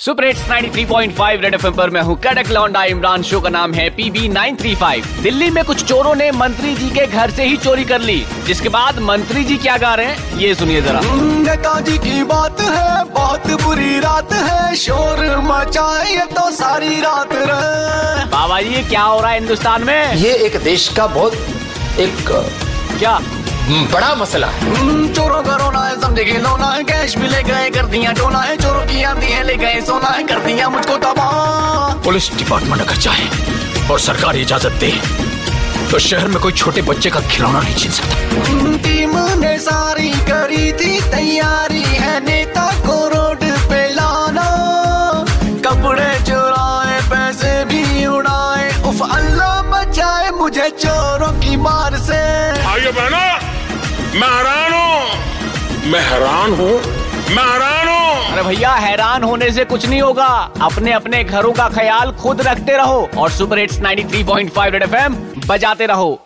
Super hits 93.5 red FM पर मैं हूँ कड़क लौंडा इमरान शो का नाम है पीबी 935 दिल्ली में कुछ चोरों ने मंत्री जी के घर से ही चोरी कर ली जिसके बाद मंत्री जी क्या गा रहे हैं ये सुनिए जरा। नेताजी की बात है बहुत बुरी रात है शोर मचाए तो सारी रात बाबा जी ये क्या हो रहा है हिंदुस्तान में? ये एक देश का बहुत एक क्या? बड़ा मसला है। चोरों का रोना है समझे के है कैश भी ले गए कर दिया टोना है चोरों की आंधी है ले गए सोना है कर दिया मुझको तबाह। पुलिस डिपार्टमेंट अगर चाहे और सरकार इजाज़त दे तो शहर में कोई छोटे बच्चे का खिलौना नहीं छीन सकता। टीम ने सारी करी थी तैयारी है नेता को रोड पे लाना। कपड़े चुराए पैसे भी उड़ाए उफ अल्लाह बचाए मुझे चोरों की मार से। भाइयों बहनों मैं हैरान हूँ मैं हैरान हूँ मैं हैरान अरे भैया, हैरान होने से कुछ नहीं होगा। अपने अपने घरों का ख्याल खुद रखते रहो और सुपर हिट्स 93.5 पॉइंट फाइव बजाते रहो।